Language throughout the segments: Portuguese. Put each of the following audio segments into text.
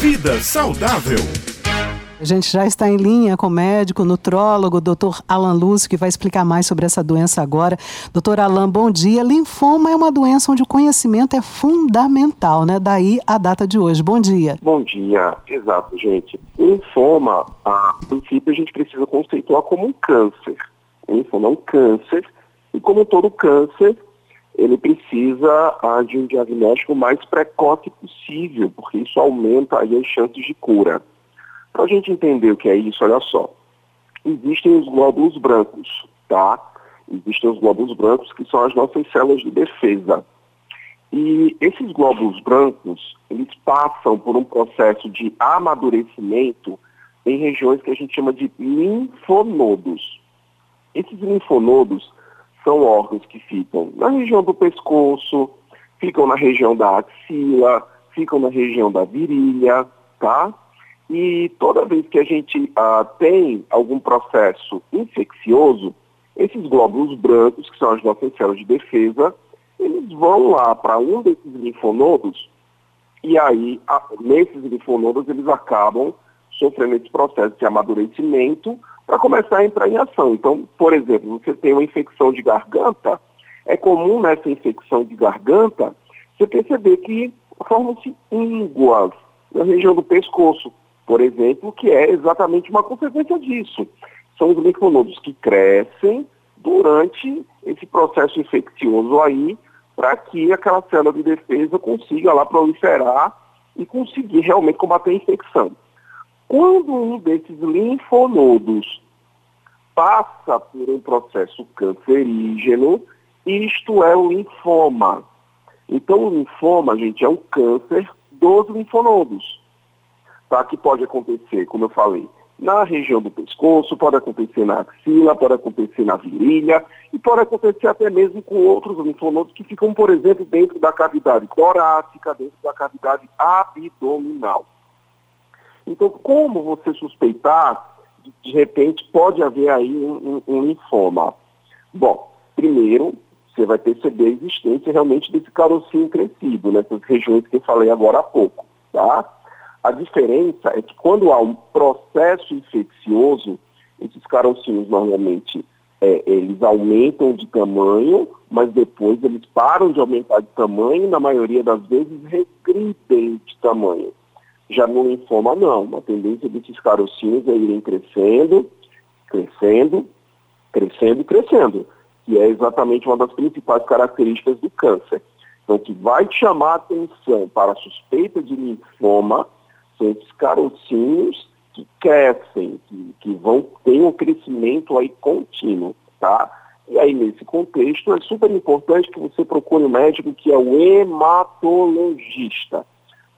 Vida saudável. A gente já está em linha com o médico, nutrólogo, doutor Alan Lúcio, que vai explicar mais sobre essa doença agora. Doutor Alan, bom dia. Linfoma é uma doença onde o conhecimento é fundamental, né? Daí a data de hoje. Bom dia. Bom dia. Exato, gente. linfoma, a princípio, a gente precisa conceituar como um câncer. O linfoma é um câncer e, como todo câncer, ele precisa ah, de um diagnóstico mais precoce possível, porque isso aumenta aí as chances de cura. Para a gente entender o que é isso, olha só. Existem os glóbulos brancos, tá? Existem os glóbulos brancos que são as nossas células de defesa. E esses glóbulos brancos, eles passam por um processo de amadurecimento em regiões que a gente chama de linfonodos. Esses linfonodos são órgãos que ficam na região do pescoço, ficam na região da axila, ficam na região da virilha, tá? E toda vez que a gente ah, tem algum processo infeccioso, esses glóbulos brancos, que são as nossas células de defesa, eles vão lá para um desses linfonodos e aí, a, nesses linfonodos, eles acabam sofrendo esse processo de amadurecimento para começar a entrar em ação. Então, por exemplo, você tem uma infecção de garganta, é comum nessa infecção de garganta você perceber que formam-se ínguas na região do pescoço por exemplo, que é exatamente uma consequência disso. São os linfonodos que crescem durante esse processo infeccioso aí, para que aquela célula de defesa consiga lá proliferar e conseguir realmente combater a infecção. Quando um desses linfonodos passa por um processo cancerígeno, isto é o linfoma. Então, o linfoma, gente, é um câncer dos linfonodos tá? que pode acontecer, como eu falei, na região do pescoço, pode acontecer na axila, pode acontecer na virilha e pode acontecer até mesmo com outros linfonodos que ficam, por exemplo, dentro da cavidade torácica, dentro da cavidade abdominal. Então, como você suspeitar, de, repente pode haver aí um, um, um linfoma? Bom, primeiro, você vai perceber a existência realmente desse carocinho crescido, nessas regiões que eu falei agora há pouco, tá? A diferença é que quando há um processo infeccioso, esses carocinhos normalmente é, eles aumentam de tamanho, mas depois eles param de aumentar de tamanho e na maioria das vezes regridem de tamanho. Já no linfoma não, a tendência desses carocinhos é irem crescendo, crescendo, crescendo e crescendo, que é exatamente uma das principais características do câncer. Então, o que vai chamar a atenção para a suspeita de linfoma são esses carocinhos que crescem, que, que vão ter um crescimento aí contínuo, tá? E aí, nesse contexto, é super importante que você procure um médico que é o hematologista.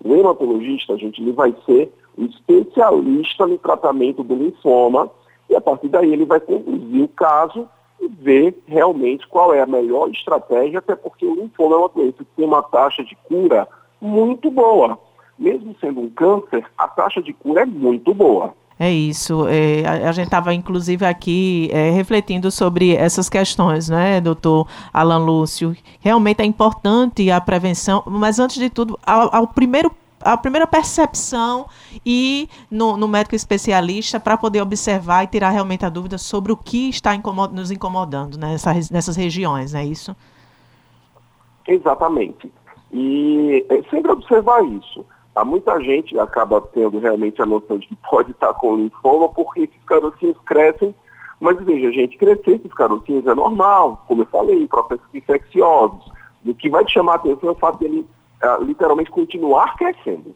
O hematologista, gente, ele vai ser o especialista no tratamento do linfoma e a partir daí ele vai conduzir o caso e ver realmente qual é a melhor estratégia, até porque o linfoma é uma doença que tem uma taxa de cura muito boa mesmo sendo um câncer, a taxa de cura é muito boa. É isso. É, a, a, gente estava, inclusive, aqui é, refletindo sobre essas questões, né, doutor Alan Lúcio? Realmente é importante a prevenção, mas antes de tudo, ao, ao primeiro a primeira percepção e no, no médico especialista para poder observar e tirar realmente a dúvida sobre o que está incomod nos incomodando nessas, nessas regiões, não é isso? Exatamente. E é sempre observar isso. Há muita gente acaba tendo realmente a noção de que pode estar com linfoma porque esses carocinhos crescem, mas veja, gente, crescer esses carocinhos é normal, como eu falei, processos infecciosos. O que vai te chamar a atenção é o fato dele uh, literalmente continuar crescendo.